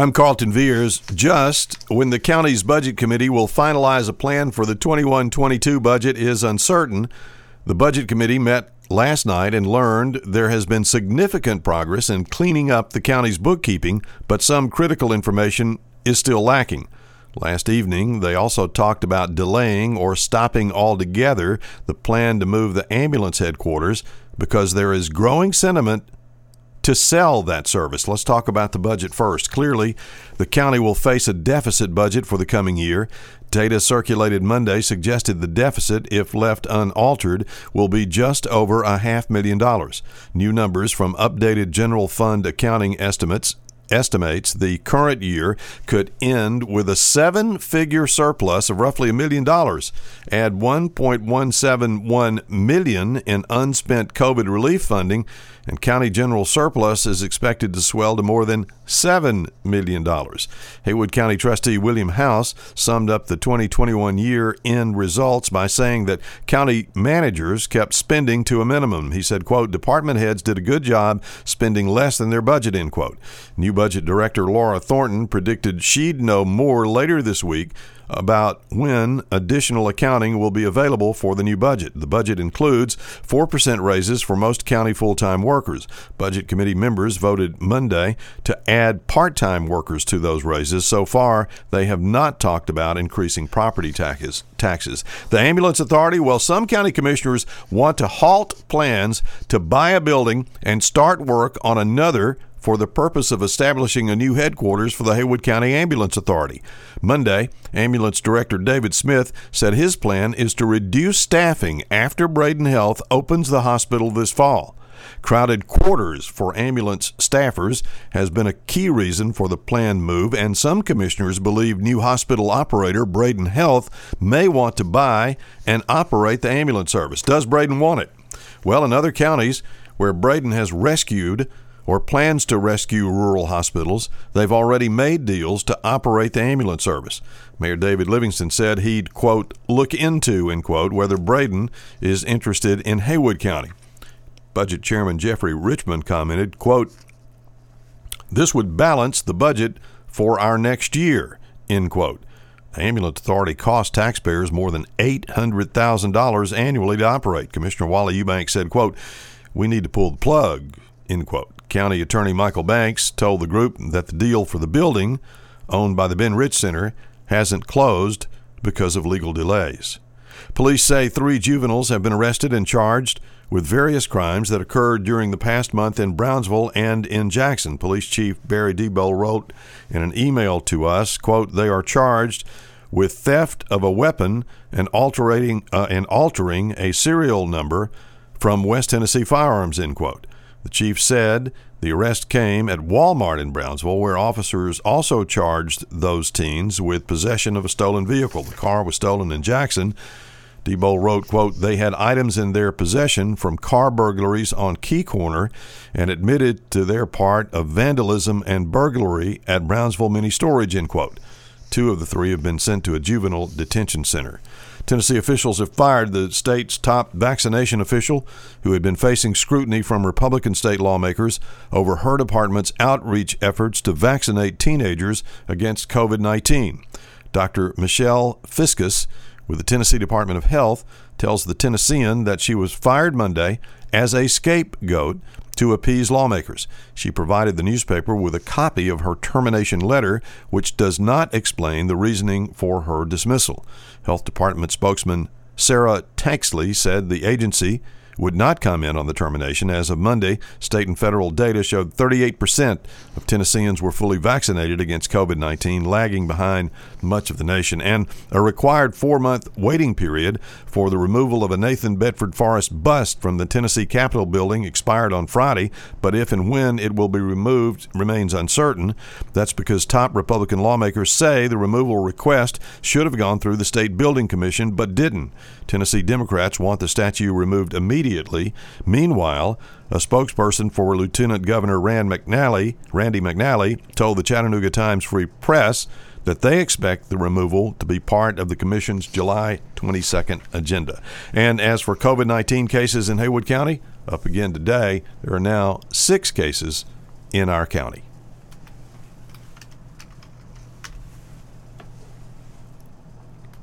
I'm Carlton Veers. Just when the county's budget committee will finalize a plan for the 21 22 budget is uncertain, the budget committee met last night and learned there has been significant progress in cleaning up the county's bookkeeping, but some critical information is still lacking. Last evening, they also talked about delaying or stopping altogether the plan to move the ambulance headquarters because there is growing sentiment to sell that service. Let's talk about the budget first. Clearly, the county will face a deficit budget for the coming year. Data circulated Monday suggested the deficit, if left unaltered, will be just over a half million dollars. New numbers from updated general fund accounting estimates estimates the current year could end with a seven figure surplus of roughly a million dollars. Add 1.171 million in unspent COVID relief funding, and county general surplus is expected to swell to more than $7 million. Haywood County trustee William House summed up the 2021 year end results by saying that county managers kept spending to a minimum. He said, quote, department heads did a good job spending less than their budget, end quote. New budget director Laura Thornton predicted she'd know more later this week about when additional accounting will be available for the new budget. The budget includes 4% raises for most county full time workers. Budget committee members voted Monday to add part time workers to those raises. So far, they have not talked about increasing property taxes. taxes. The Ambulance Authority, well, some county commissioners want to halt plans to buy a building and start work on another for the purpose of establishing a new headquarters for the Haywood County Ambulance Authority. Monday, Ambulance Director David Smith said his plan is to reduce staffing after Braden Health opens the hospital this fall. Crowded quarters for ambulance staffers has been a key reason for the planned move, and some commissioners believe new hospital operator Braden Health may want to buy and operate the ambulance service. Does Braden want it? Well, in other counties where Braden has rescued or plans to rescue rural hospitals, they've already made deals to operate the ambulance service. Mayor David Livingston said he'd, quote, look into, end quote, whether Braden is interested in Haywood County. Budget Chairman Jeffrey Richmond commented, quote, this would balance the budget for our next year, end quote. The Ambulance Authority costs taxpayers more than $800,000 annually to operate. Commissioner Wally Eubank said, quote, we need to pull the plug, end quote. County Attorney Michael Banks told the group that the deal for the building, owned by the Ben Rich Center, hasn't closed because of legal delays. Police say three juveniles have been arrested and charged with various crimes that occurred during the past month in Brownsville and in Jackson. Police Chief Barry Debo wrote in an email to us, quote, they are charged with theft of a weapon and altering, uh, and altering a serial number from West Tennessee Firearms, end quote. The chief said the arrest came at Walmart in Brownsville, where officers also charged those teens with possession of a stolen vehicle. The car was stolen in Jackson. Debo wrote, quote, they had items in their possession from car burglaries on Key Corner and admitted to their part of vandalism and burglary at Brownsville Mini Storage, end quote. Two of the three have been sent to a juvenile detention center. Tennessee officials have fired the state's top vaccination official who had been facing scrutiny from Republican state lawmakers over her department's outreach efforts to vaccinate teenagers against COVID 19. Dr. Michelle Fiscus with the Tennessee Department of Health tells the Tennessean that she was fired Monday as a scapegoat to appease lawmakers. She provided the newspaper with a copy of her termination letter, which does not explain the reasoning for her dismissal. Health Department spokesman Sarah Tanksley said the agency would not comment on the termination. As of Monday, state and federal data showed 38% of Tennesseans were fully vaccinated against COVID 19, lagging behind much of the nation, and a required four month waiting period for the removal of a Nathan Bedford Forrest bust from the Tennessee Capitol building expired on Friday, but if and when it will be removed remains uncertain. That's because top Republican lawmakers say the removal request should have gone through the State Building Commission but didn't. Tennessee Democrats want the statue removed immediately. Meanwhile, a spokesperson for Lieutenant Governor Rand McNally, Randy McNally told the Chattanooga Times Free Press that they expect the removal to be part of the commission's July 22nd agenda. And as for COVID 19 cases in Haywood County, up again today, there are now six cases in our county.